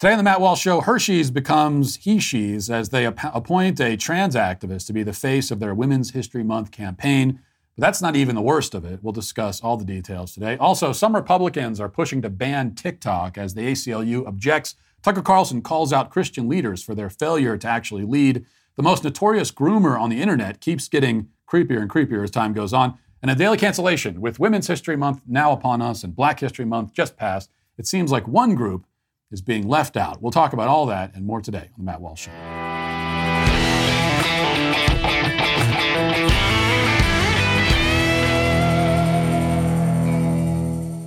Today on the Matt Walsh Show, Hershey's becomes HeShe's as they ap- appoint a trans activist to be the face of their Women's History Month campaign. But that's not even the worst of it. We'll discuss all the details today. Also, some Republicans are pushing to ban TikTok as the ACLU objects. Tucker Carlson calls out Christian leaders for their failure to actually lead. The most notorious groomer on the internet keeps getting creepier and creepier as time goes on. And a daily cancellation with Women's History Month now upon us and Black History Month just passed. It seems like one group is being left out. We'll talk about all that and more today on the Matt Walsh Show.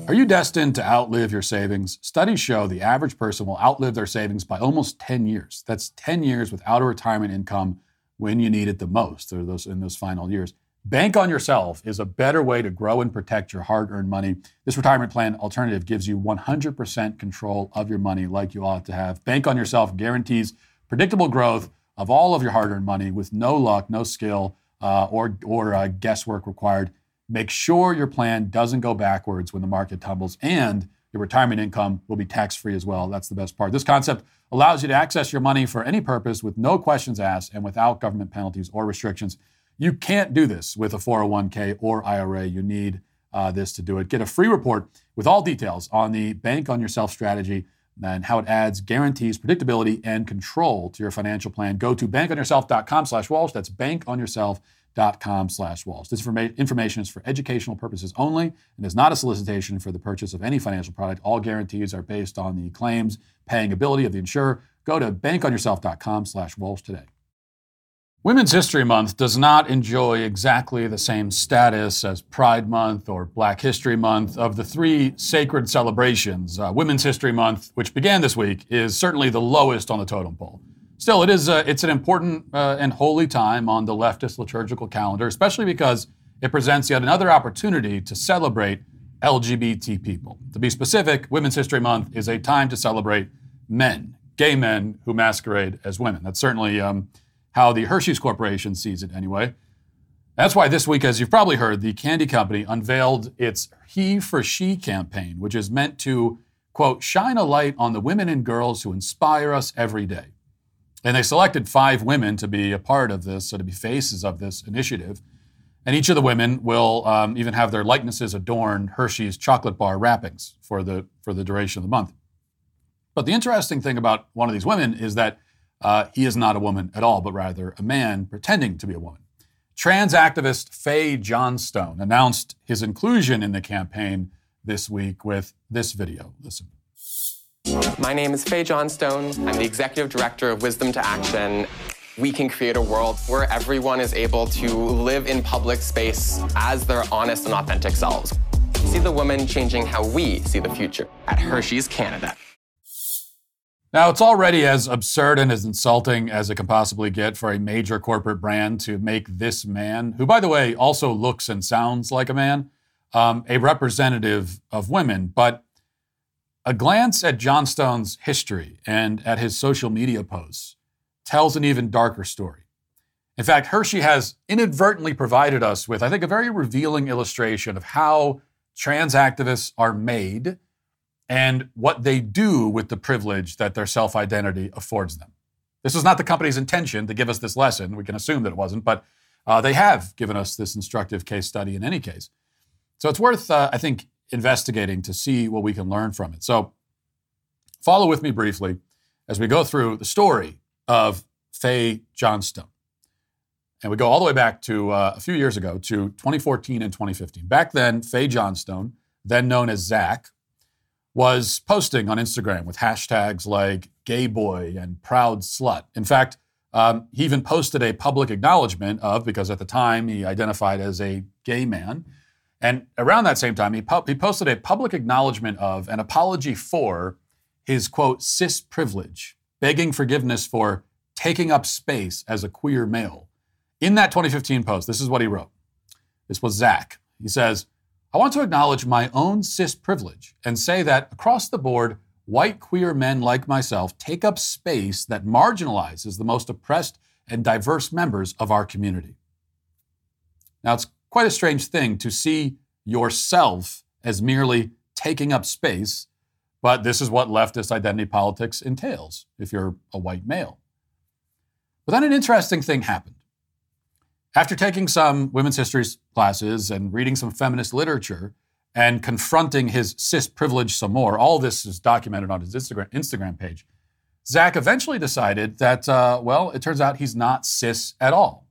Are you destined to outlive your savings? Studies show the average person will outlive their savings by almost 10 years. That's 10 years without a retirement income when you need it the most, or those in those final years. Bank on yourself is a better way to grow and protect your hard earned money. This retirement plan alternative gives you 100% control of your money like you ought to have. Bank on yourself guarantees predictable growth of all of your hard earned money with no luck, no skill, uh, or, or uh, guesswork required. Make sure your plan doesn't go backwards when the market tumbles, and your retirement income will be tax free as well. That's the best part. This concept allows you to access your money for any purpose with no questions asked and without government penalties or restrictions. You can't do this with a 401k or IRA. You need uh, this to do it. Get a free report with all details on the Bank on Yourself strategy and how it adds guarantees, predictability, and control to your financial plan. Go to bankonyourself.com slash Walsh. That's bankonyourself.com slash Walsh. This informa- information is for educational purposes only and is not a solicitation for the purchase of any financial product. All guarantees are based on the claims paying ability of the insurer. Go to bankonyourself.com slash Walsh today. Women's History Month does not enjoy exactly the same status as Pride Month or Black History Month. Of the three sacred celebrations, uh, Women's History Month, which began this week, is certainly the lowest on the totem pole. Still, it is uh, it's an important uh, and holy time on the leftist liturgical calendar, especially because it presents yet another opportunity to celebrate LGBT people. To be specific, Women's History Month is a time to celebrate men, gay men who masquerade as women. That's certainly um, how the Hershey's Corporation sees it anyway. That's why this week, as you've probably heard, the candy company unveiled its He for She campaign, which is meant to, quote, shine a light on the women and girls who inspire us every day. And they selected five women to be a part of this, so to be faces of this initiative. And each of the women will um, even have their likenesses adorn Hershey's chocolate bar wrappings for the, for the duration of the month. But the interesting thing about one of these women is that uh, he is not a woman at all, but rather a man pretending to be a woman. Trans activist Faye Johnstone announced his inclusion in the campaign this week with this video. Listen. My name is Faye Johnstone. I'm the executive director of Wisdom to Action. We can create a world where everyone is able to live in public space as their honest and authentic selves. See the woman changing how we see the future at Hershey's Canada. Now, it's already as absurd and as insulting as it can possibly get for a major corporate brand to make this man, who, by the way, also looks and sounds like a man, um, a representative of women. But a glance at Johnstone's history and at his social media posts tells an even darker story. In fact, Hershey has inadvertently provided us with, I think, a very revealing illustration of how trans activists are made and what they do with the privilege that their self identity affords them. This was not the company's intention to give us this lesson. We can assume that it wasn't, but uh, they have given us this instructive case study in any case. So it's worth, uh, I think, investigating to see what we can learn from it. So follow with me briefly as we go through the story of Faye Johnstone. And we go all the way back to uh, a few years ago to 2014 and 2015. Back then, Faye Johnstone, then known as Zach, was posting on Instagram with hashtags like gay boy and proud slut. In fact, um, he even posted a public acknowledgement of, because at the time he identified as a gay man. And around that same time, he, he posted a public acknowledgement of an apology for his quote, cis privilege, begging forgiveness for taking up space as a queer male. In that 2015 post, this is what he wrote. This was Zach. He says, I want to acknowledge my own cis privilege and say that across the board, white queer men like myself take up space that marginalizes the most oppressed and diverse members of our community. Now, it's quite a strange thing to see yourself as merely taking up space, But this is what leftist identity politics entails if you're a white male. But then an interesting thing happened. After taking some women's history classes and reading some feminist literature and confronting his cis privilege some more, all this is documented on his Instagram, Instagram page. Zach eventually decided that, uh, well, it turns out he's not cis at all.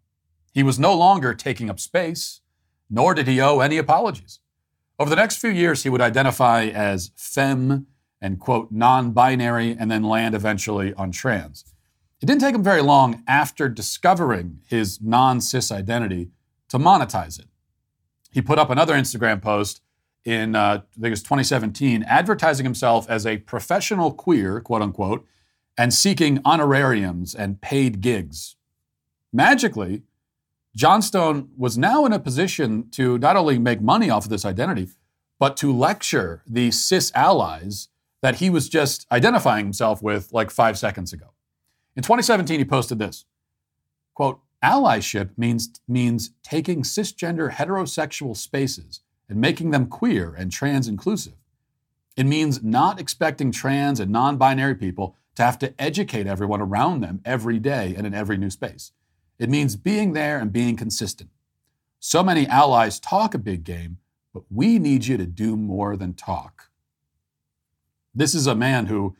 He was no longer taking up space, nor did he owe any apologies. Over the next few years, he would identify as femme and, quote, non binary, and then land eventually on trans. It didn't take him very long after discovering his non cis identity to monetize it. He put up another Instagram post in, uh, I think it was 2017, advertising himself as a professional queer, quote unquote, and seeking honorariums and paid gigs. Magically, Johnstone was now in a position to not only make money off of this identity, but to lecture the cis allies that he was just identifying himself with like five seconds ago. In 2017, he posted this quote, allyship means, means taking cisgender heterosexual spaces and making them queer and trans inclusive. It means not expecting trans and non binary people to have to educate everyone around them every day and in every new space. It means being there and being consistent. So many allies talk a big game, but we need you to do more than talk. This is a man who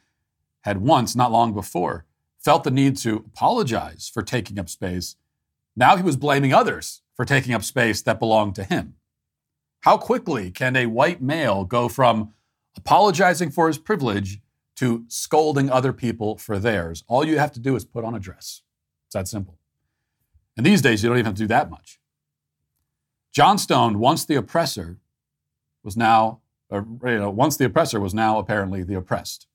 had once, not long before, felt the need to apologize for taking up space. Now he was blaming others for taking up space that belonged to him. How quickly can a white male go from apologizing for his privilege to scolding other people for theirs? All you have to do is put on a dress. It's that simple. And these days, you don't even have to do that much. Johnstone, once the oppressor, was now, or, you know, once the oppressor was now apparently the oppressed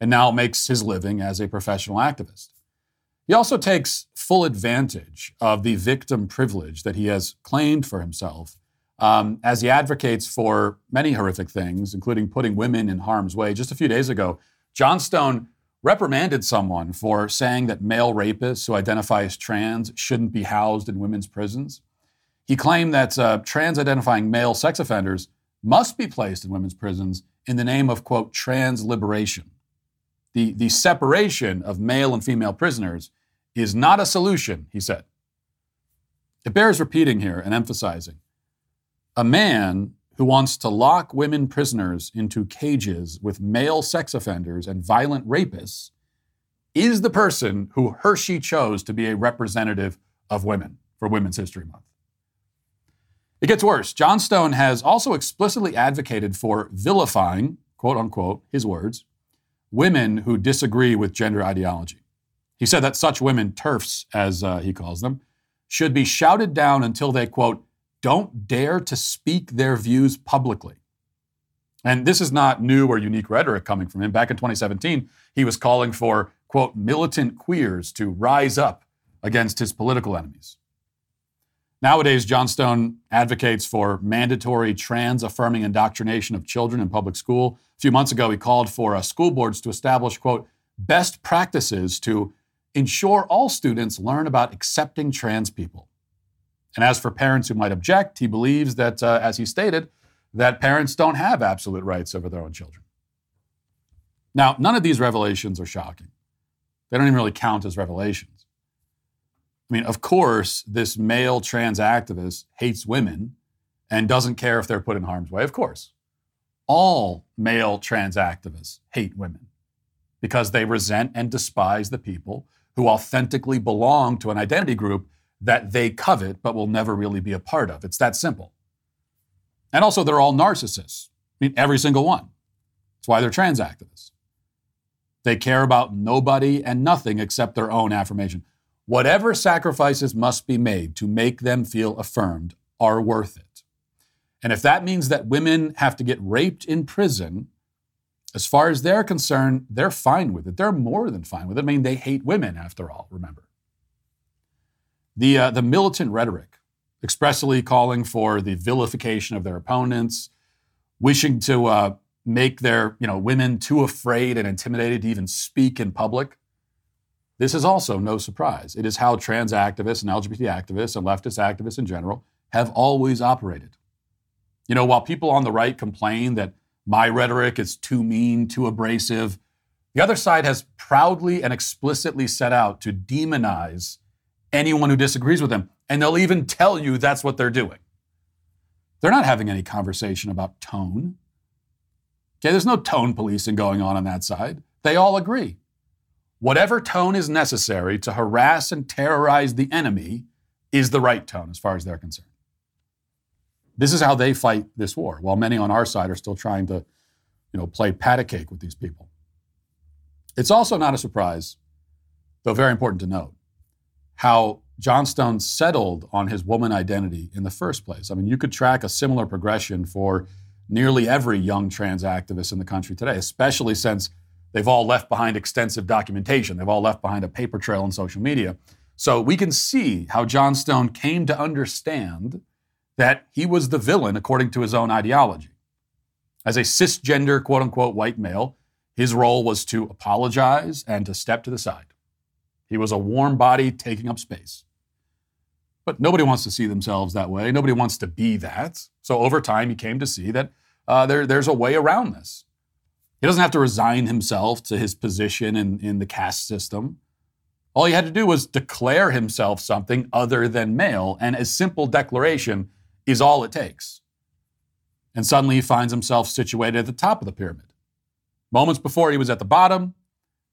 and now makes his living as a professional activist. He also takes full advantage of the victim privilege that he has claimed for himself um, as he advocates for many horrific things, including putting women in harm's way. Just a few days ago, Johnstone reprimanded someone for saying that male rapists who identify as trans shouldn't be housed in women's prisons. He claimed that uh, trans identifying male sex offenders must be placed in women's prisons in the name of, quote, trans liberation the, the separation of male and female prisoners is not a solution, he said. It bears repeating here and emphasizing. A man who wants to lock women prisoners into cages with male sex offenders and violent rapists is the person who Hershey chose to be a representative of women for Women's History Month. It gets worse. Johnstone has also explicitly advocated for vilifying, quote unquote, his words, women who disagree with gender ideology. He said that such women, TERFs as uh, he calls them, should be shouted down until they, quote, don't dare to speak their views publicly. And this is not new or unique rhetoric coming from him. Back in 2017, he was calling for, quote, militant queers to rise up against his political enemies. Nowadays, Johnstone advocates for mandatory trans affirming indoctrination of children in public school. A few months ago, he called for uh, school boards to establish, quote, best practices to ensure all students learn about accepting trans people. And as for parents who might object, he believes that, uh, as he stated, that parents don't have absolute rights over their own children. Now, none of these revelations are shocking. They don't even really count as revelations. I mean, of course, this male trans activist hates women and doesn't care if they're put in harm's way. Of course. All male trans activists hate women because they resent and despise the people who authentically belong to an identity group that they covet but will never really be a part of. It's that simple. And also, they're all narcissists. I mean, every single one. That's why they're trans activists. They care about nobody and nothing except their own affirmation. Whatever sacrifices must be made to make them feel affirmed are worth it. And if that means that women have to get raped in prison, as far as they're concerned, they're fine with it. They're more than fine with it. I mean, they hate women, after all, remember. The, uh, the militant rhetoric, expressly calling for the vilification of their opponents, wishing to uh, make their you know, women too afraid and intimidated to even speak in public, this is also no surprise. It is how trans activists and LGBT activists and leftist activists in general have always operated. You know, while people on the right complain that My rhetoric is too mean, too abrasive. The other side has proudly and explicitly set out to demonize anyone who disagrees with them. And they'll even tell you that's what they're doing. They're not having any conversation about tone. Okay, there's no tone policing going on on that side. They all agree. Whatever tone is necessary to harass and terrorize the enemy is the right tone as far as they're concerned. This is how they fight this war, while many on our side are still trying to, you know, play pat a cake with these people. It's also not a surprise, though very important to note, how Johnstone settled on his woman identity in the first place. I mean, you could track a similar progression for nearly every young trans activist in the country today, especially since they've all left behind extensive documentation. They've all left behind a paper trail on social media. So we can see how Johnstone came to understand that he was the villain according to his own ideology. As a cisgender, quote unquote, white male, his role was to apologize and to step to the side. He was a warm body taking up space. But nobody wants to see themselves that way. Nobody wants to be that. So over time, he came to see that uh, there, there's a way around this. He doesn't have to resign himself to his position in, in the caste system. All he had to do was declare himself something other than male, and a simple declaration is all it takes. And suddenly he finds himself situated at the top of the pyramid. Moments before he was at the bottom,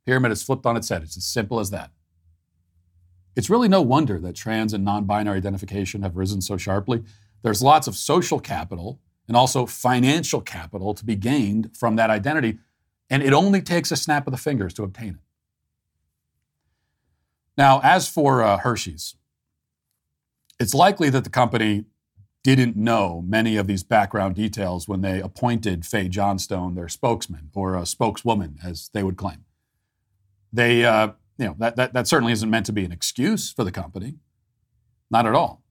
pyramid is flipped on its head. It's as simple as that. It's really no wonder that trans and non binary identification have risen so sharply. There's lots of social capital and also financial capital to be gained from that identity, and it only takes a snap of the fingers to obtain it. Now, as for uh, Hershey's, it's likely that the company didn't know many of these background details when they appointed Faye Johnstone their spokesman or a spokeswoman, as they would claim. They, uh, you know, that, that, that certainly isn't meant to be an excuse for the company. Not at all.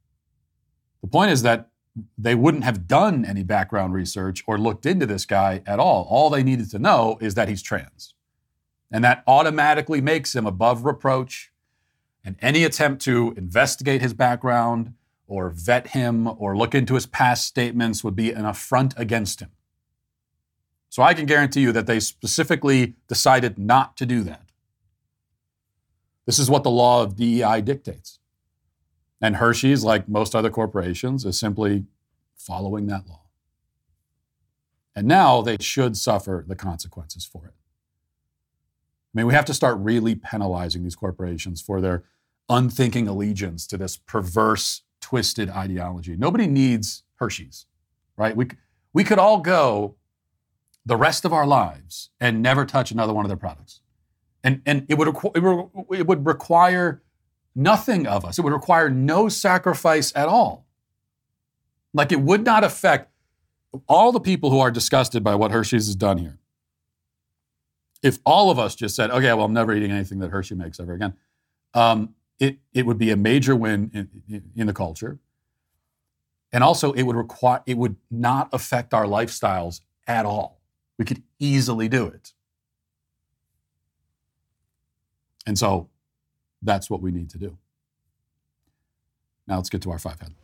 The point is that they wouldn't have done any background research or looked into this guy at all. All they needed to know is that he's trans. And that automatically makes him above reproach. And any attempt to investigate his background, or vet him or look into his past statements would be an affront against him. So I can guarantee you that they specifically decided not to do that. This is what the law of DEI dictates. And Hershey's, like most other corporations, is simply following that law. And now they should suffer the consequences for it. I mean, we have to start really penalizing these corporations for their unthinking allegiance to this perverse twisted ideology. Nobody needs Hershey's, right? We, we could all go the rest of our lives and never touch another one of their products. And, and it, would, it, would, it would require nothing of us. It would require no sacrifice at all. Like it would not affect all the people who are disgusted by what Hershey's has done here. If all of us just said, okay, well, I'm never eating anything that Hershey makes ever again, um, it, it would be a major win in, in the culture. And also, it would require it would not affect our lifestyles at all. We could easily do it. And so that's what we need to do. Now let's get to our five headlines.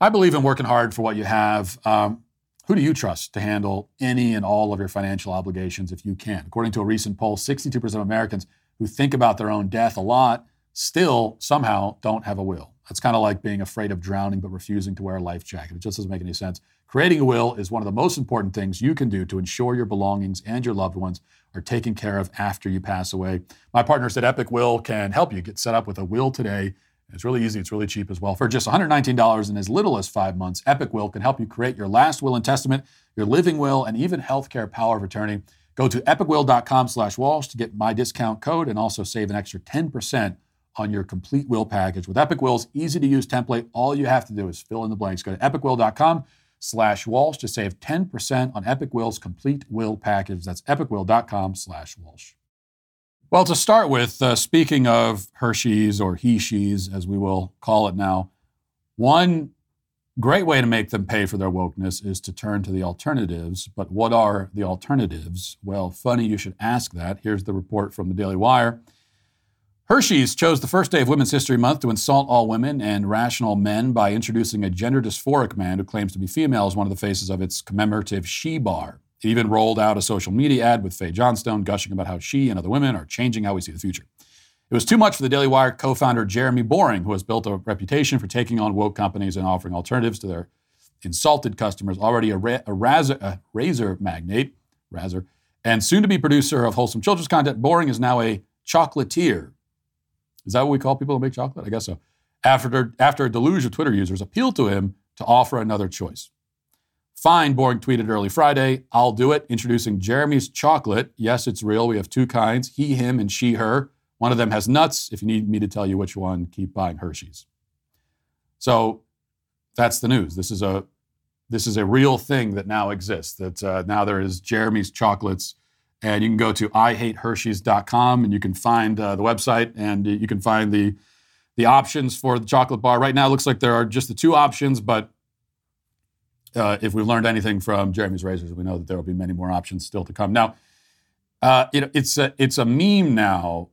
I believe in working hard for what you have. Um, who do you trust to handle any and all of your financial obligations if you can? According to a recent poll, 62% of Americans who think about their own death a lot still somehow don't have a will. That's kind of like being afraid of drowning but refusing to wear a life jacket. It just doesn't make any sense. Creating a will is one of the most important things you can do to ensure your belongings and your loved ones are taken care of after you pass away. My partners at Epic Will can help you get set up with a will today it's really easy, it's really cheap as well. For just $119 in as little as five months, Epic Will can help you create your last will and testament, your living will, and even healthcare power of attorney. Go to epicwill.com slash Walsh to get my discount code and also save an extra 10% on your complete will package. With Epic Will's easy to use template, all you have to do is fill in the blanks. Go to epicwill.com slash Walsh to save 10% on Epic Will's complete will package. That's epicwill.com slash Walsh. Well, to start with, uh, speaking of Hershey's or HeShe's, as we will call it now, one great way to make them pay for their wokeness is to turn to the alternatives. But what are the alternatives? Well, funny you should ask that. Here's the report from the Daily Wire. Hershey's chose the first day of Women's History Month to insult all women and rational men by introducing a gender dysphoric man who claims to be female as one of the faces of its commemorative She Bar. It even rolled out a social media ad with Faye Johnstone gushing about how she and other women are changing how we see the future. It was too much for the Daily Wire co founder Jeremy Boring, who has built a reputation for taking on woke companies and offering alternatives to their insulted customers, already a, ra- a, razor, a razor magnate, razor, and soon to be producer of wholesome children's content. Boring is now a chocolatier. Is that what we call people who make chocolate? I guess so. After, after a deluge of Twitter users appealed to him to offer another choice. Fine, Boring tweeted early Friday, I'll do it, introducing Jeremy's chocolate. Yes, it's real. We have two kinds he, him, and she, her. One of them has nuts. If you need me to tell you which one, keep buying Hershey's. So that's the news. This is a this is a real thing that now exists. That uh, now there is Jeremy's chocolates, and you can go to ihatehershey's.com and you can find uh, the website and you can find the the options for the chocolate bar. Right now, it looks like there are just the two options, but uh, if we've learned anything from Jeremy's razors, we know that there will be many more options still to come. Now, uh, it, it's a, it's a meme now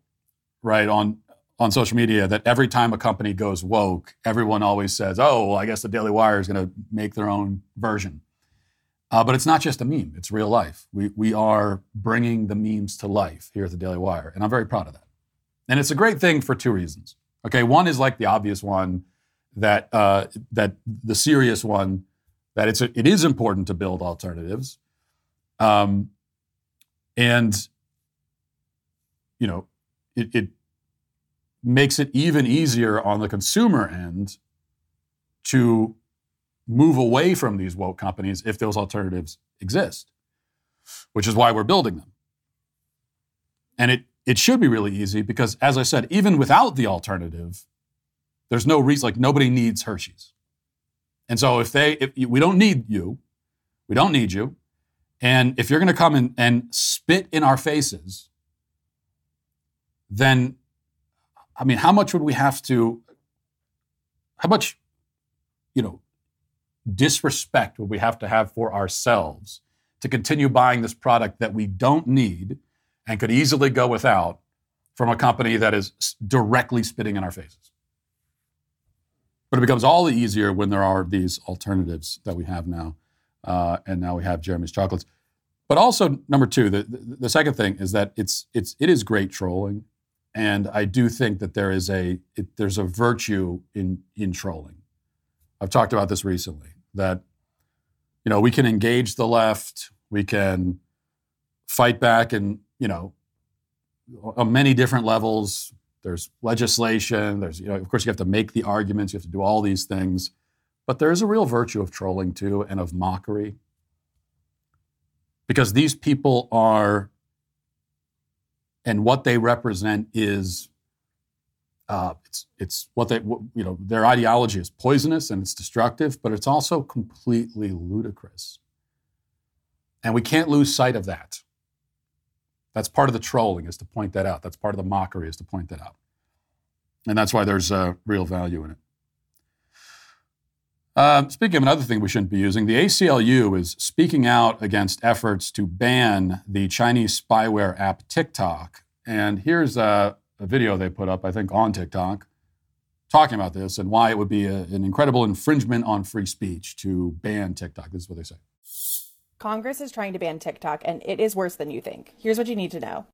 right on on social media that every time a company goes woke, everyone always says, "Oh, well, I guess the Daily Wire is going to make their own version." Uh, but it's not just a meme; it's real life. We we are bringing the memes to life here at the Daily Wire, and I'm very proud of that. And it's a great thing for two reasons. Okay, one is like the obvious one that uh, that the serious one that it's a, it is important to build alternatives, um, and you know it, it makes it even easier on the consumer end to move away from these woke companies if those alternatives exist, which is why we're building them. And it, it should be really easy because, as I said, even without the alternative, there's no reason, like nobody needs Hershey's. And so if they, if we don't need you, we don't need you. And if you're going to come in and spit in our faces then I mean, how much would we have to, how much, you know, disrespect would we have to have for ourselves to continue buying this product that we don't need and could easily go without from a company that is directly spitting in our faces? But it becomes all the easier when there are these alternatives that we have now. Uh, and now we have Jeremy's chocolates. But also, number two, the, the, the second thing is that it's, it's, it is great trolling. And I do think that there is a it, there's a virtue in in trolling. I've talked about this recently that you know we can engage the left, we can fight back, and you know on many different levels. There's legislation. There's you know of course you have to make the arguments. You have to do all these things, but there is a real virtue of trolling too and of mockery because these people are and what they represent is uh, it's it's what they you know their ideology is poisonous and it's destructive, but it's also completely ludicrous, and we can't lose sight of that. That's part of the trolling is to point that out. That's part of the mockery is to point that out, and that's why there's uh, real value in it. Uh, speaking of another thing we shouldn't be using, the ACLU is speaking out against efforts to ban the Chinese spyware app TikTok. And here's a, a video they put up, I think, on TikTok talking about this and why it would be a, an incredible infringement on free speech to ban TikTok. This is what they say. Congress is trying to ban TikTok, and it is worse than you think. Here's what you need to know.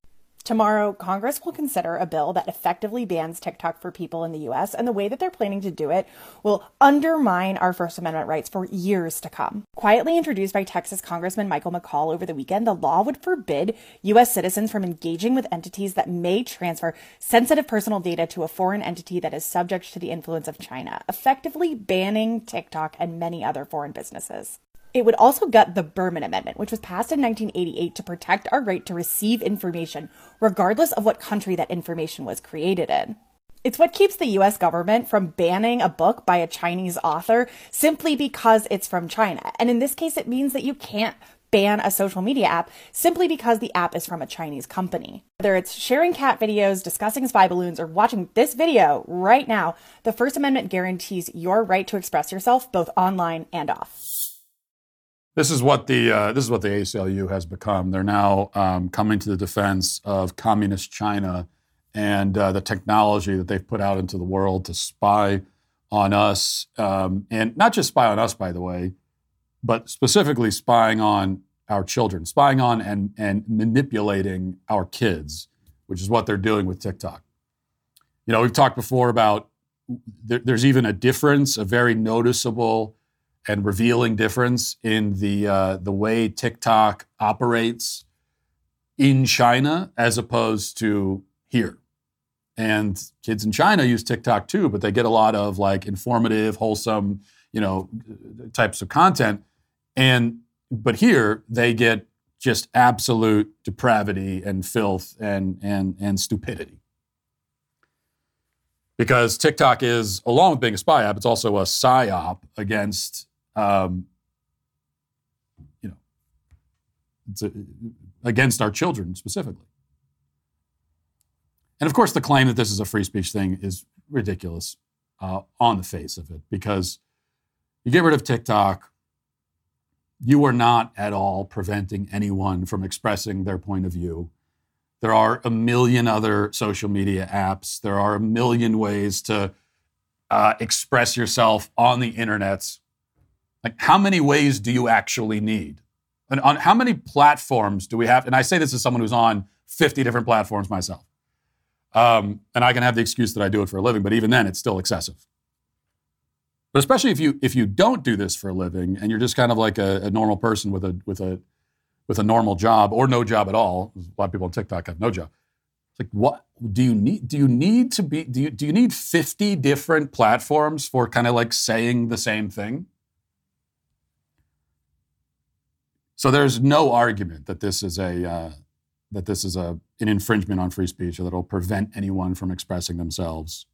Tomorrow, Congress will consider a bill that effectively bans TikTok for people in the US, and the way that they're planning to do it will undermine our First Amendment rights for years to come. Quietly introduced by Texas Congressman Michael McCaul over the weekend, the law would forbid US citizens from engaging with entities that may transfer sensitive personal data to a foreign entity that is subject to the influence of China, effectively banning TikTok and many other foreign businesses. It would also gut the Berman Amendment, which was passed in 1988 to protect our right to receive information, regardless of what country that information was created in. It's what keeps the US government from banning a book by a Chinese author simply because it's from China. And in this case, it means that you can't ban a social media app simply because the app is from a Chinese company. Whether it's sharing cat videos, discussing spy balloons, or watching this video right now, the First Amendment guarantees your right to express yourself both online and off. This is what the uh, this is what the ACLU has become. They're now um, coming to the defense of communist China and uh, the technology that they've put out into the world to spy on us, um, and not just spy on us, by the way, but specifically spying on our children, spying on and, and manipulating our kids, which is what they're doing with TikTok. You know, we've talked before about there, there's even a difference, a very noticeable and revealing difference in the uh, the way TikTok operates in China as opposed to here. And kids in China use TikTok too, but they get a lot of like informative, wholesome, you know, types of content. And but here they get just absolute depravity and filth and and and stupidity. Because TikTok is, along with being a spy app, it's also a psyop against, um, you know, it's a, against our children specifically. And of course, the claim that this is a free speech thing is ridiculous uh, on the face of it because you get rid of TikTok, you are not at all preventing anyone from expressing their point of view. There are a million other social media apps. There are a million ways to uh, express yourself on the internet. Like, how many ways do you actually need? And on how many platforms do we have? And I say this as someone who's on 50 different platforms myself. Um, and I can have the excuse that I do it for a living, but even then, it's still excessive. But especially if you if you don't do this for a living and you're just kind of like a, a normal person with a with a with a normal job or no job at all. A lot of people on TikTok have no job. It's like what do you need? Do you need to be? Do you do you need 50 different platforms for kind of like saying the same thing? So there's no argument that this is a uh, that this is a, an infringement on free speech or that it'll prevent anyone from expressing themselves.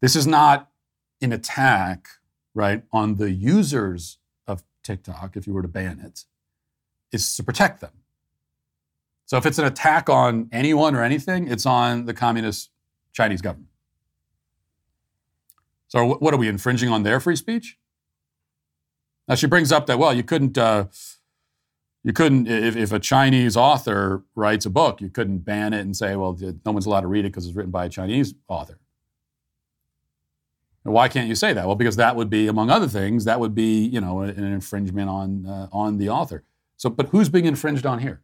This is not an attack, right, on the users of TikTok, if you were to ban it. it, is to protect them. So if it's an attack on anyone or anything, it's on the communist Chinese government. So what are we infringing on their free speech? Now she brings up that well, you couldn't uh, you couldn't if, if, a chinese author writes a book you couldn't ban it and say well no one's allowed to read it because it's written by a chinese author. And why can't you say that? Well because that would be among other things that would be you know an infringement on uh, on the author. So but who's being infringed on here?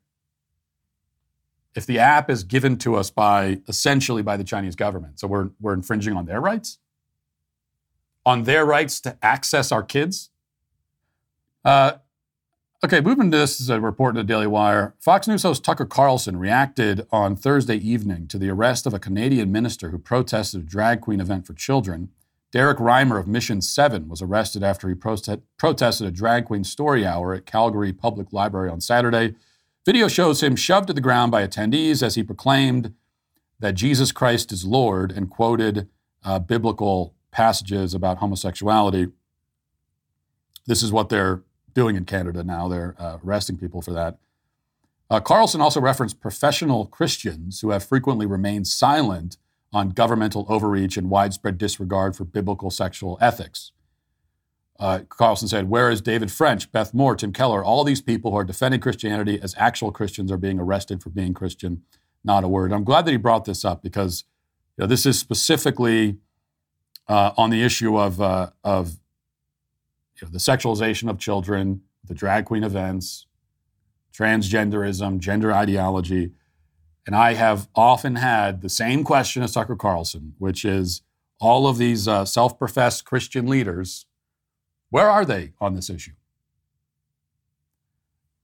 If the app is given to us by essentially by the chinese government so we're, we're infringing on their rights? On their rights to access our kids uh, Okay, moving to this is a report in the Daily Wire. Fox News host Tucker Carlson reacted on Thursday evening to the arrest of a Canadian minister who protested a drag queen event for children. Derek Reimer of Mission 7 was arrested after he protested a drag queen story hour at Calgary Public Library on Saturday. Video shows him shoved to the ground by attendees as he proclaimed that Jesus Christ is Lord and quoted uh, biblical passages about homosexuality. This is what they're doing in Canada now. They're uh, arresting people for that. Uh, Carlson also referenced professional Christians who have frequently remained silent on governmental overreach and widespread disregard for biblical sexual ethics. Uh, Carlson said, Where is David French, Beth Moore, Tim Keller? All these people who are defending Christianity as actual Christians are being arrested for being Christian. Not a word. I'm glad that he brought this up because you know, this is specifically uh, on the issue of, uh, of you know, the sexualization of children, the drag queen events, transgenderism, gender ideology. And I have often had the same question as Tucker Carlson, which is all of these uh, self professed Christian leaders, where are they on this issue?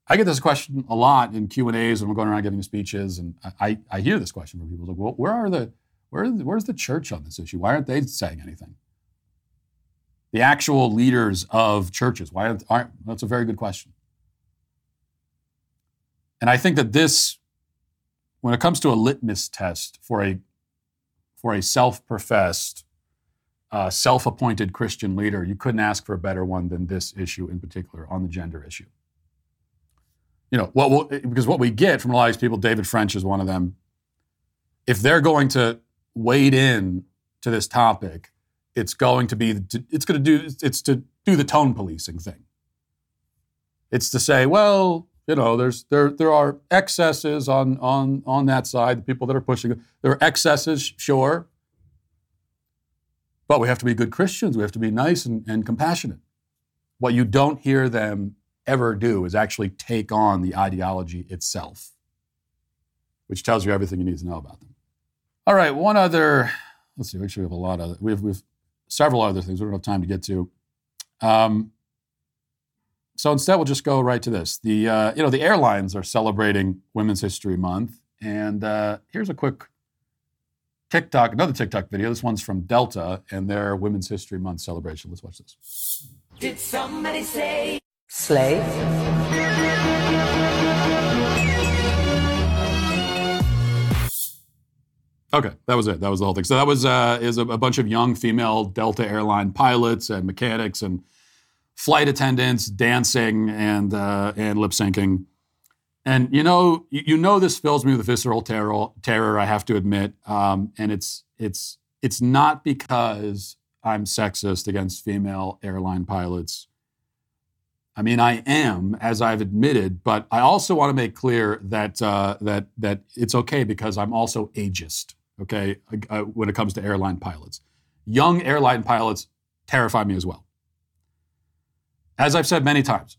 I get this question a lot in Q and A's when we're going around giving speeches, and I, I hear this question from people like, well, "Where are the where, where's the church on this issue? Why aren't they saying anything?" The actual leaders of churches? Why aren't, that's a very good question. And I think that this, when it comes to a litmus test for a for a self-professed, uh, self-appointed Christian leader, you couldn't ask for a better one than this issue in particular on the gender issue. You know, what we'll, because what we get from a lot of these people, David French is one of them. If they're going to wade in to this topic it's going to be it's going to do it's to do the tone policing thing. It's to say, well, You know, there's there there are excesses on on on that side. The people that are pushing there are excesses, sure. But we have to be good Christians. We have to be nice and, and compassionate. What you don't hear them ever do is actually take on the ideology itself, which tells you everything you need to know about them. All right, one other. Let's see. Actually, we have a lot of. We have, we have several other things we don't have time to get to. Um, so instead, we'll just go right to this. The uh, you know the airlines are celebrating Women's History Month, and uh, here's a quick TikTok, another TikTok video. This one's from Delta and their Women's History Month celebration. Let's watch this. Did somebody say slave? Okay, that was it. That was the whole thing. So that was uh, is a, a bunch of young female Delta airline pilots and mechanics and flight attendants dancing and uh, and lip syncing. And you know, you know, this fills me with visceral terror. Terror, I have to admit, um, and it's it's it's not because I'm sexist against female airline pilots. I mean, I am, as I've admitted, but I also want to make clear that uh, that that it's okay because I'm also ageist. Okay, uh, when it comes to airline pilots, young airline pilots terrify me as well. As I've said many times,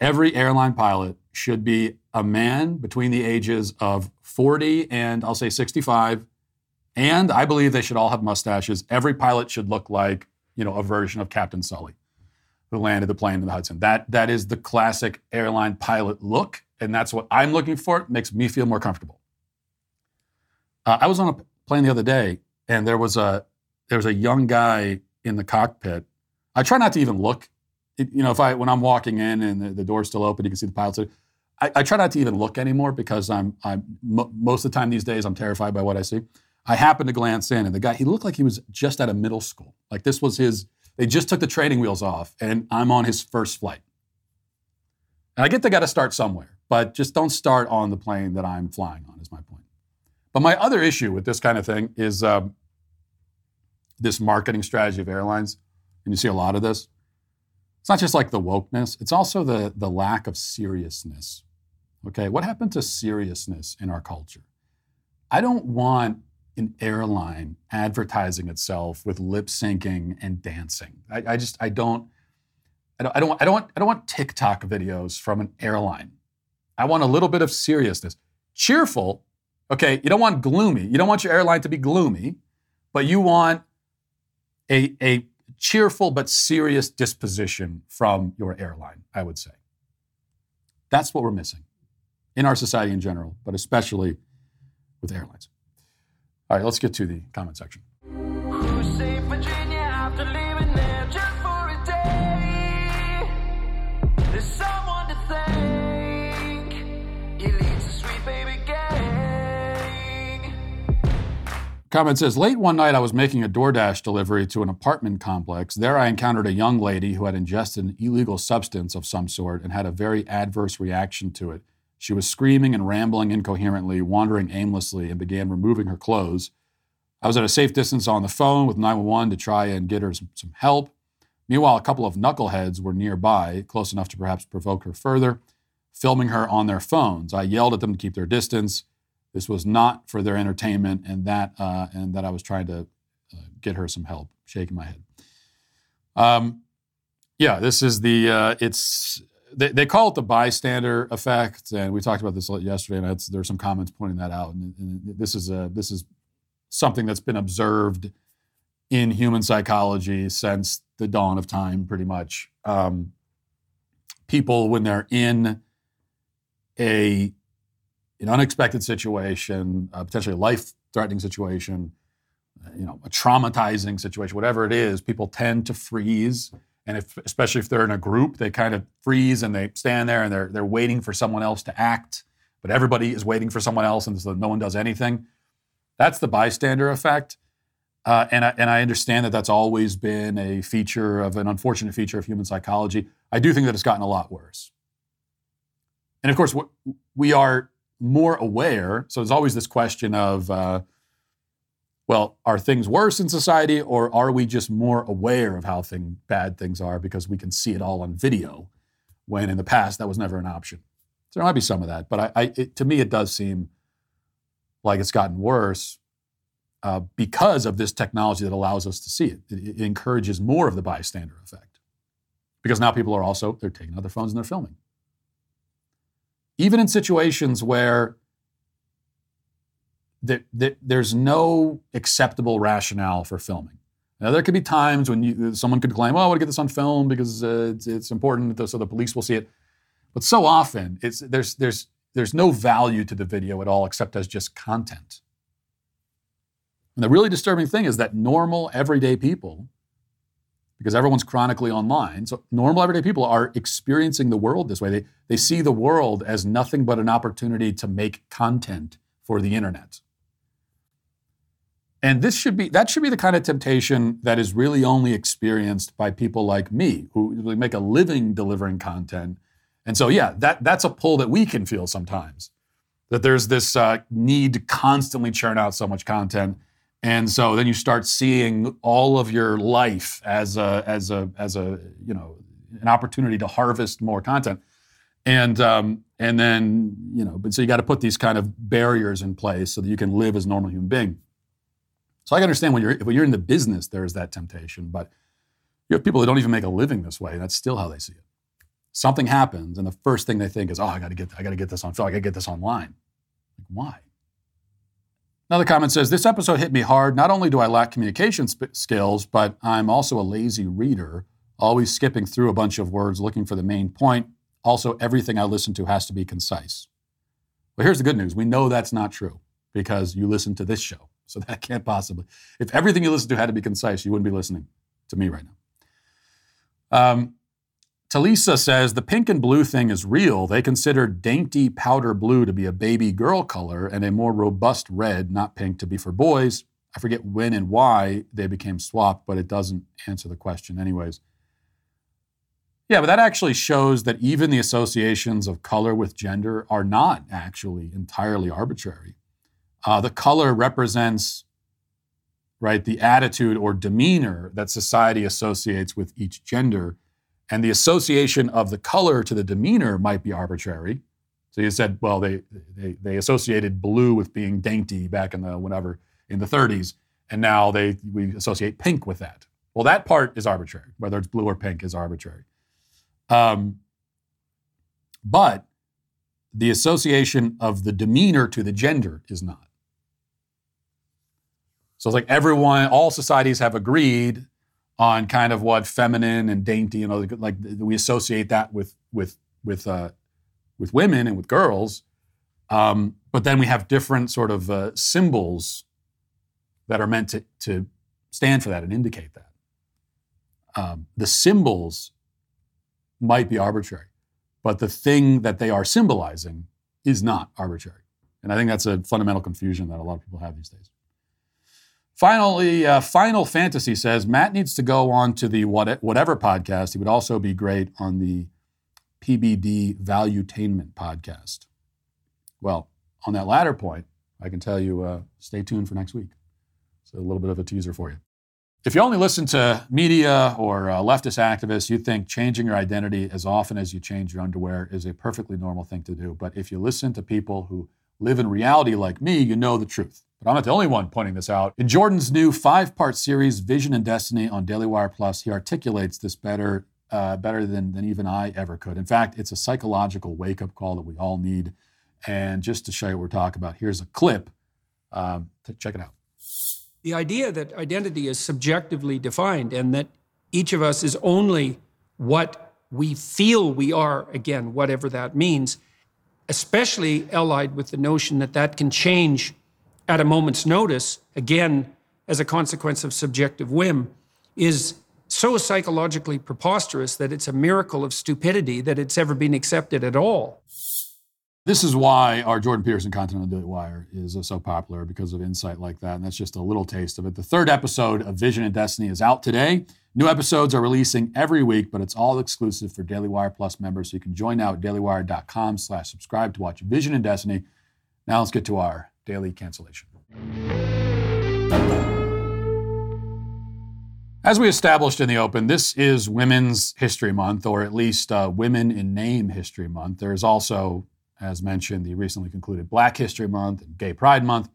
every airline pilot should be a man between the ages of 40 and I'll say 65. And I believe they should all have mustaches. Every pilot should look like, you know, a version of Captain Sully who landed the plane in the Hudson. That that is the classic airline pilot look, and that's what I'm looking for. It makes me feel more comfortable. Uh, I was on a plane the other day, and there was a there was a young guy in the cockpit. I try not to even look. It, you know, if I when I'm walking in and the, the door's still open, you can see the pilots. I, I, try not to even look anymore because I'm, I'm most of the time these days I'm terrified by what I see. I happened to glance in, and the guy he looked like he was just out of middle school. Like this was his. They just took the training wheels off, and I'm on his first flight. And I get they got to start somewhere, but just don't start on the plane that I'm flying on. But my other issue with this kind of thing is um, this marketing strategy of airlines, and you see a lot of this. It's not just like the wokeness; it's also the the lack of seriousness Okay, what happened to seriousness in our culture? I don't want an airline advertising itself with lip syncing and dancing. I, I just I don't I don't I don't I don't want I don't want TikTok videos from an airline. I want a little bit of seriousness. Cheerful, okay, you don't want gloomy. You don't want your airline to be gloomy, but you want a, a cheerful but serious disposition from your airline, I would say. That's what we're missing in our society in general, but especially with airlines. All right, let's get to the comment section. Comment says, late one night I was making a DoorDash delivery to an apartment complex. There I encountered a young lady who had ingested an illegal substance of some sort and had a very adverse reaction to it. She was screaming and rambling incoherently, wandering aimlessly, and began removing her clothes. I was at a safe distance on the phone with 911 to try and get her some, some help. Meanwhile, a couple of knuckleheads were nearby, close enough to perhaps provoke her further, filming her on their phones. I yelled at them to keep their distance. This was not for their entertainment, and that uh, and that I was trying to uh, get her some help. Shaking my head. Um, yeah, this is the uh, it's they, they call it the bystander effect, and we talked about this yesterday, and there there's some comments pointing that out. And, and, this is a this is something that's been observed in human psychology since the dawn of time, pretty much. Um, people, when they're in a an unexpected situation, potentially a life-threatening situation, you know, a traumatizing situation, whatever it is, people tend to freeze and if, especially if they're in a group, they kind of freeze and they stand there and they're, they're waiting for someone else to act, but everybody is waiting for someone else and so no one does anything. That's the bystander effect. Uh, and, I, and I understand that that's always been a feature of an unfortunate feature of human psychology. I do think that it's gotten a lot worse. And of course, we are more aware. So there's always this question of, uh, well, are things worse in society or are we just more aware of how thing, bad things are because we can see it all on video when in the past that was never an option? So there might be some of that, but I, I it, to me, it does seem like it's gotten worse uh, because of this technology that allows us to see it. it. It encourages more of the bystander effect because now people are also they're taking out their phones and they're filming. Even in situations where that, that there's no acceptable rationale for filming. Now, there could be times when you, someone could claim, "Oh, I want to get this on film because uh, it's, it's, important, so the police will see it." But so often, it's there's there's there's no value to the video at all except as just content. And the really disturbing thing is that normal, everyday people, because everyone's chronically online, so normal, everyday people are experiencing the world this way. They they see the world as nothing but an opportunity to make content for the internet. And this should be that should be the kind of temptation that is really only experienced by people like me who make a living delivering content. And so yeah, that that's a pull that we can feel sometimes. That there's this uh, need to constantly churn out so much content. And so then you start seeing all of your life as a as a as a you know an opportunity to harvest more content. And um, and then you know, but so you got to put these kind of barriers in place so that you can live as a normal human being. So I can understand when you're when you're in the business, there is that temptation, but you have people that don't even make a living this way. And that's still how they see it. Something happens, and the first thing they think is, "Oh, I got to get I got to get this on film. I got to get this online." Like, why? Another comment says, This episode hit me hard. Not only do I lack communication sp- skills, but I'm also a lazy reader, always skipping through a bunch of words looking for the main point. Also, everything I listen to has to be concise. But here's the good news we know that's not true because you listen to this show. So that can't possibly. If everything you listen to had to be concise, you wouldn't be listening to me right now. Um, Talisa says the pink and blue thing is real. They consider dainty powder blue to be a baby girl color and a more robust red, not pink, to be for boys. I forget when and why they became swapped, but it doesn't answer the question, anyways. Yeah, but that actually shows that even the associations of color with gender are not actually entirely arbitrary. Uh, the color represents, right, the attitude or demeanor that society associates with each gender. And the association of the color to the demeanor might be arbitrary. So you said, well, they, they, they associated blue with being dainty back in the whatever, in the 30s. And now they, we associate pink with that. Well, that part is arbitrary. Whether it's blue or pink is arbitrary. Um, but the association of the demeanor to the gender is not. So it's like everyone, all societies have agreed on kind of what feminine and dainty, you know, like we associate that with with with uh, with women and with girls. Um, but then we have different sort of uh, symbols that are meant to, to stand for that and indicate that. Um, the symbols might be arbitrary, but the thing that they are symbolizing is not arbitrary. And I think that's a fundamental confusion that a lot of people have these days. Finally, uh, Final Fantasy says Matt needs to go on to the what, whatever podcast. He would also be great on the PBD Valuetainment podcast. Well, on that latter point, I can tell you uh, stay tuned for next week. So a little bit of a teaser for you. If you only listen to media or uh, leftist activists, you think changing your identity as often as you change your underwear is a perfectly normal thing to do. But if you listen to people who live in reality like me, you know the truth. But I'm not the only one pointing this out. In Jordan's new five part series, Vision and Destiny on Daily Wire Plus, he articulates this better, uh, better than, than even I ever could. In fact, it's a psychological wake up call that we all need. And just to show you what we're talking about, here's a clip. Um, check it out. The idea that identity is subjectively defined and that each of us is only what we feel we are, again, whatever that means, especially allied with the notion that that can change at a moment's notice, again, as a consequence of subjective whim, is so psychologically preposterous that it's a miracle of stupidity that it's ever been accepted at all. This is why our Jordan Peterson content on Daily Wire is uh, so popular because of insight like that. And that's just a little taste of it. The third episode of Vision and Destiny is out today. New episodes are releasing every week, but it's all exclusive for Daily Wire Plus members. So you can join now at dailywire.com slash subscribe to watch Vision and Destiny. Now let's get to our daily cancellation. As we established in the open, this is Women's History Month, or at least uh, Women in Name History Month. There's also as mentioned, the recently concluded Black History Month and Gay Pride Month.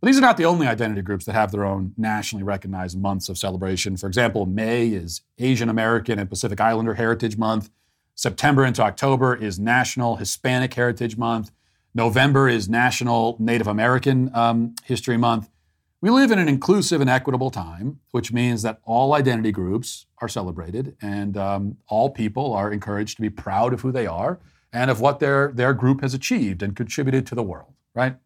But these are not the only identity groups that have their own nationally recognized months of celebration. For example, May is Asian American and Pacific Islander Heritage Month. September into October is National Hispanic Heritage Month. November is National Native American um, History Month. We live in an inclusive and equitable time, which means that all identity groups are celebrated and um, all people are encouraged to be proud of who they are and of what their, their group has achieved and contributed to the world, right?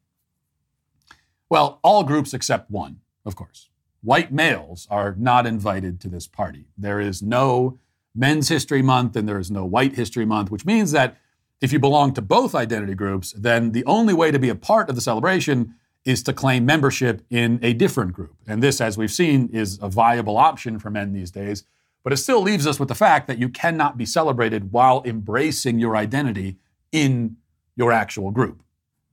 Well, all groups except one, of course. White males are not invited to this party. There is no Men's History Month and there is no White History Month, which means that if you belong to both identity groups, then the only way to be a part of the celebration is to claim membership in a different group. And this, as we've seen, is a viable option for men these days. But it still leaves us with the fact that you cannot be celebrated while embracing your identity in your actual group.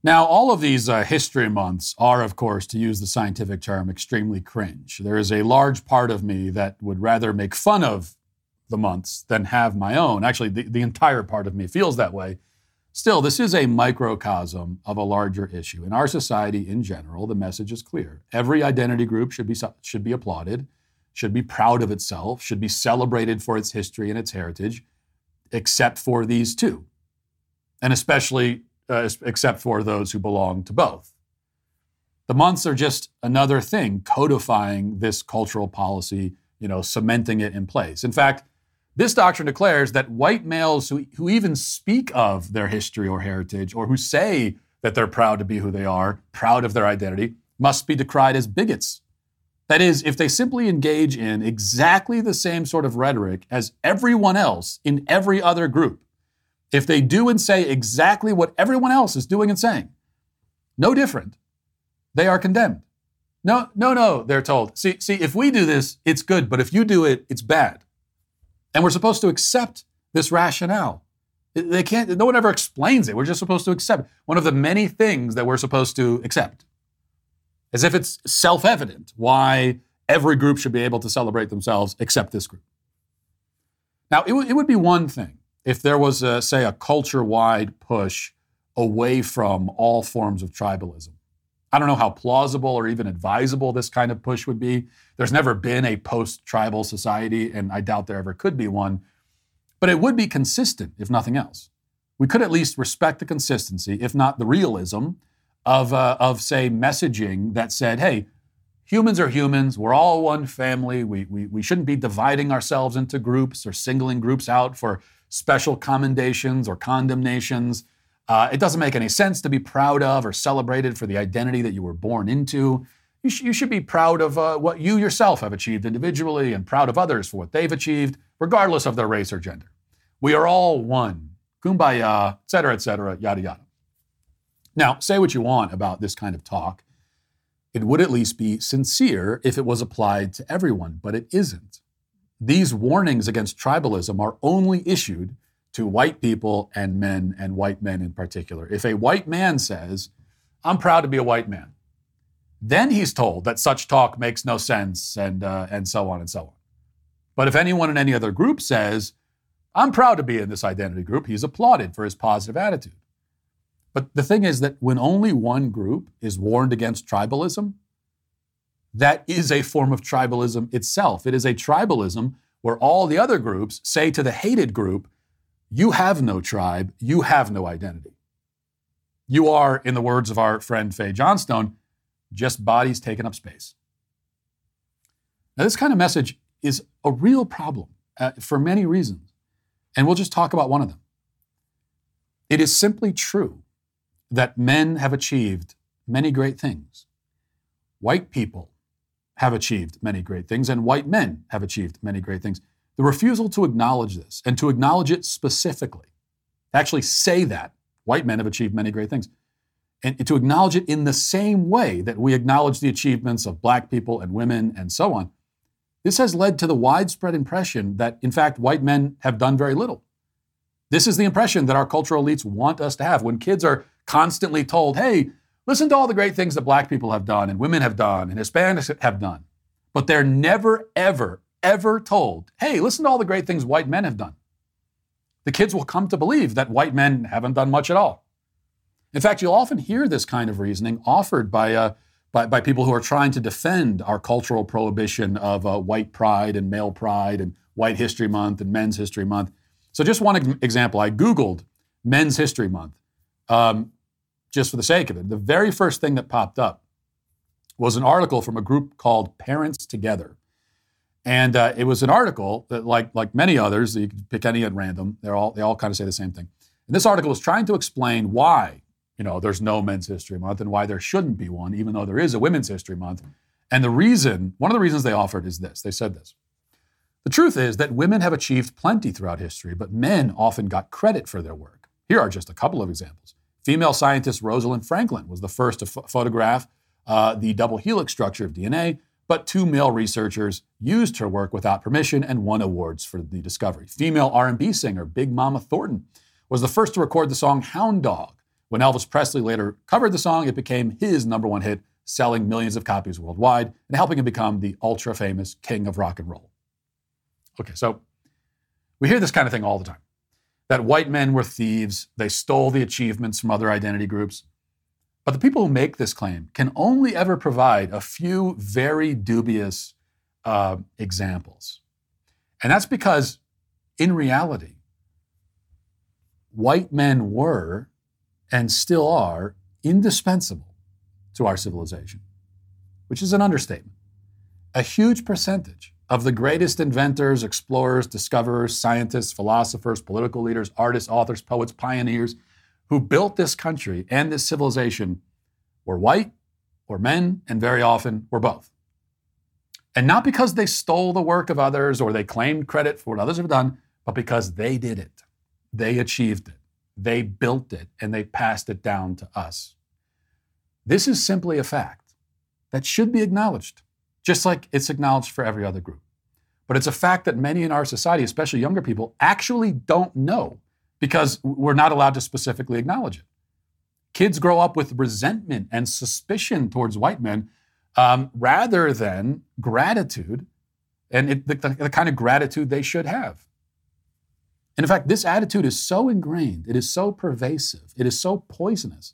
Now, all of these uh, history months are, of course, to use the scientific term, extremely cringe. There is a large part of me that would rather make fun of the months than have my own. Actually, the, the entire part of me feels that way. Still, this is a microcosm of a larger issue. In our society in general, the message is clear. Every identity group should be, should be applauded, should be proud of itself, should be celebrated for its history and its heritage, except for these two. And especially uh, except for those who belong to both. The months are just another thing codifying this cultural policy, you know, cementing it in place. In fact, this doctrine declares that white males who, who even speak of their history or heritage, or who say that they're proud to be who they are, proud of their identity, must be decried as bigots. That is, if they simply engage in exactly the same sort of rhetoric as everyone else in every other group, if they do and say exactly what everyone else is doing and saying, no different, they are condemned. No, no, no, they're told. See, see, if we do this, it's good, but if you do it, it's bad. And we're supposed to accept this rationale. They can't, no one ever explains it. We're just supposed to accept one of the many things that we're supposed to accept. As if it's self evident why every group should be able to celebrate themselves except this group. Now, it, w- it would be one thing if there was, a, say, a culture wide push away from all forms of tribalism. I don't know how plausible or even advisable this kind of push would be. There's never been a post tribal society, and I doubt there ever could be one. But it would be consistent, if nothing else. We could at least respect the consistency, if not the realism, of, uh, of say, messaging that said, hey, humans are humans. We're all one family. We, we, we shouldn't be dividing ourselves into groups or singling groups out for special commendations or condemnations. Uh, it doesn't make any sense to be proud of or celebrated for the identity that you were born into. You, sh- you should be proud of uh, what you yourself have achieved individually and proud of others for what they've achieved, regardless of their race or gender. We are all one. Kumbaya, et cetera, et cetera, yada, yada. Now, say what you want about this kind of talk. It would at least be sincere if it was applied to everyone, but it isn't. These warnings against tribalism are only issued to white people and men, and white men in particular. If a white man says, I'm proud to be a white man, then he's told that such talk makes no sense and, uh, and so on and so on. But if anyone in any other group says, I'm proud to be in this identity group, he's applauded for his positive attitude. But the thing is that when only one group is warned against tribalism, that is a form of tribalism itself. It is a tribalism where all the other groups say to the hated group, You have no tribe, you have no identity. You are, in the words of our friend Fae Johnstone, just bodies taking up space. Now, this kind of message is a real problem uh, for many reasons, and we'll just talk about one of them. It is simply true that men have achieved many great things. White people have achieved many great things, and white men have achieved many great things. The refusal to acknowledge this and to acknowledge it specifically, to actually say that white men have achieved many great things, and to acknowledge it in the same way that we acknowledge the achievements of black people and women and so on, this has led to the widespread impression that, in fact, white men have done very little. This is the impression that our cultural elites want us to have. When kids are constantly told, hey, Listen to all the great things that black people have done and women have done and Hispanics have done. But they're never, ever, ever told, hey, listen to all the great things white men have done. The kids will come to believe that white men haven't done much at all. In fact, you'll often hear this kind of reasoning offered by, uh, by, by, people who are trying to defend our cultural prohibition of uh, white pride and male pride and White History Month and Men's History Month. So, just one example I Googled Men's History Month um, just for the sake of it. The very first thing that popped up was an article from a group called Parents Together. And uh, it was an article that, like, like many others, you can pick any at random, they're all, they all kind of say the same thing. And this article was trying to explain why you know, there's no Men's History Month and why there shouldn't be one, even though there is a Women's History Month. And the reason, one of the reasons they offered is this they said this. The truth is that women have achieved plenty throughout history, but men often got credit for their work. Here are just a couple of examples. Female scientist Rosalind Franklin was the first to ph- photograph uh, the double helix structure of DNA, but two male researchers used her work without permission and won awards for the discovery. Female R&B singer Big Mama Thornton was the first to record the song Hound Dog. When Elvis Presley later covered the song, it became his number one hit, selling millions of copies worldwide and helping him become the ultra famous king of rock and roll. Okay, so we hear this kind of thing all the time that white men were thieves, they stole the achievements from other identity groups. But the people who make this claim can only ever provide a few very dubious uh, examples. And that's because, in reality, white men were and still are indispensable to our civilization, which is an understatement. A huge percentage of the greatest inventors, explorers, discoverers, scientists, philosophers, political leaders, artists, authors, poets, pioneers who built this country and this civilization were white or men, and very often were both. And not because they stole the work of others or they claimed credit for what others have done, but because they did it. They achieved it. They built it and they passed it down to us. This is simply a fact that should be acknowledged, just like it's acknowledged for every other group. But it's a fact that many in our society, especially younger people, actually don't know because we're not allowed to specifically acknowledge it. Kids grow up with resentment and suspicion towards white men um, rather than gratitude and it, the, the kind of gratitude they should have. And in fact, this attitude is so ingrained, it is so pervasive, it is so poisonous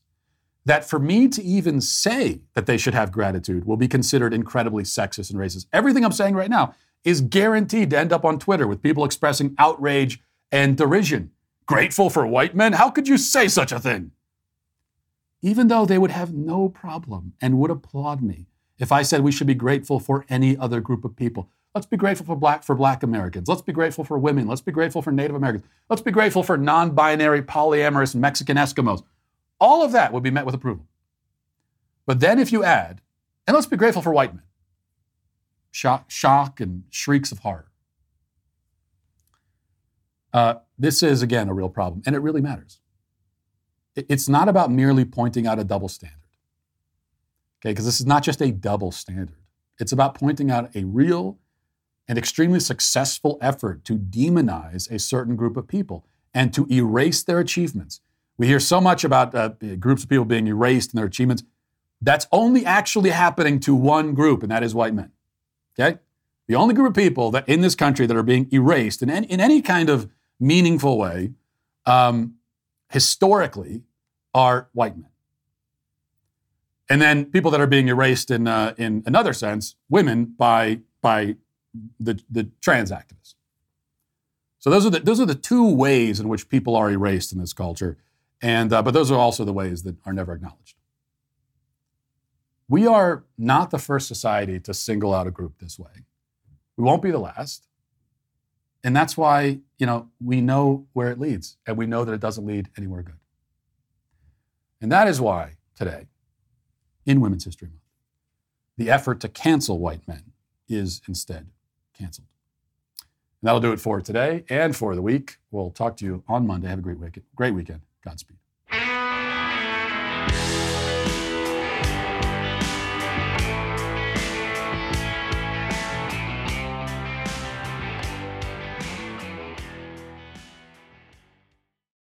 that for me to even say that they should have gratitude will be considered incredibly sexist and racist. Everything I'm saying right now is guaranteed to end up on Twitter with people expressing outrage and derision. Grateful for white men? How could you say such a thing? Even though they would have no problem and would applaud me if I said we should be grateful for any other group of people. Let's be grateful for black for black Americans. Let's be grateful for women. Let's be grateful for Native Americans. Let's be grateful for non-binary polyamorous Mexican Eskimos. All of that would be met with approval. But then if you add, and let's be grateful for white men, shock, shock and shrieks of horror. Uh, this is, again, a real problem, and it really matters. It's not about merely pointing out a double standard, okay, because this is not just a double standard. It's about pointing out a real and extremely successful effort to demonize a certain group of people and to erase their achievements. We hear so much about uh, groups of people being erased and their achievements. That's only actually happening to one group, and that is white men. Okay? The only group of people that in this country that are being erased in any, in any kind of meaningful way, um, historically, are white men. And then people that are being erased in, uh, in another sense, women by, by the, the trans activists. So those are the those are the two ways in which people are erased in this culture, and uh, but those are also the ways that are never acknowledged. We are not the first society to single out a group this way. We won't be the last, and that's why you know we know where it leads, and we know that it doesn't lead anywhere good. And that is why today, in Women's History Month, the effort to cancel white men is instead canceled. And that'll do it for today and for the week. We'll talk to you on Monday. Have a great weekend. Great weekend. Godspeed.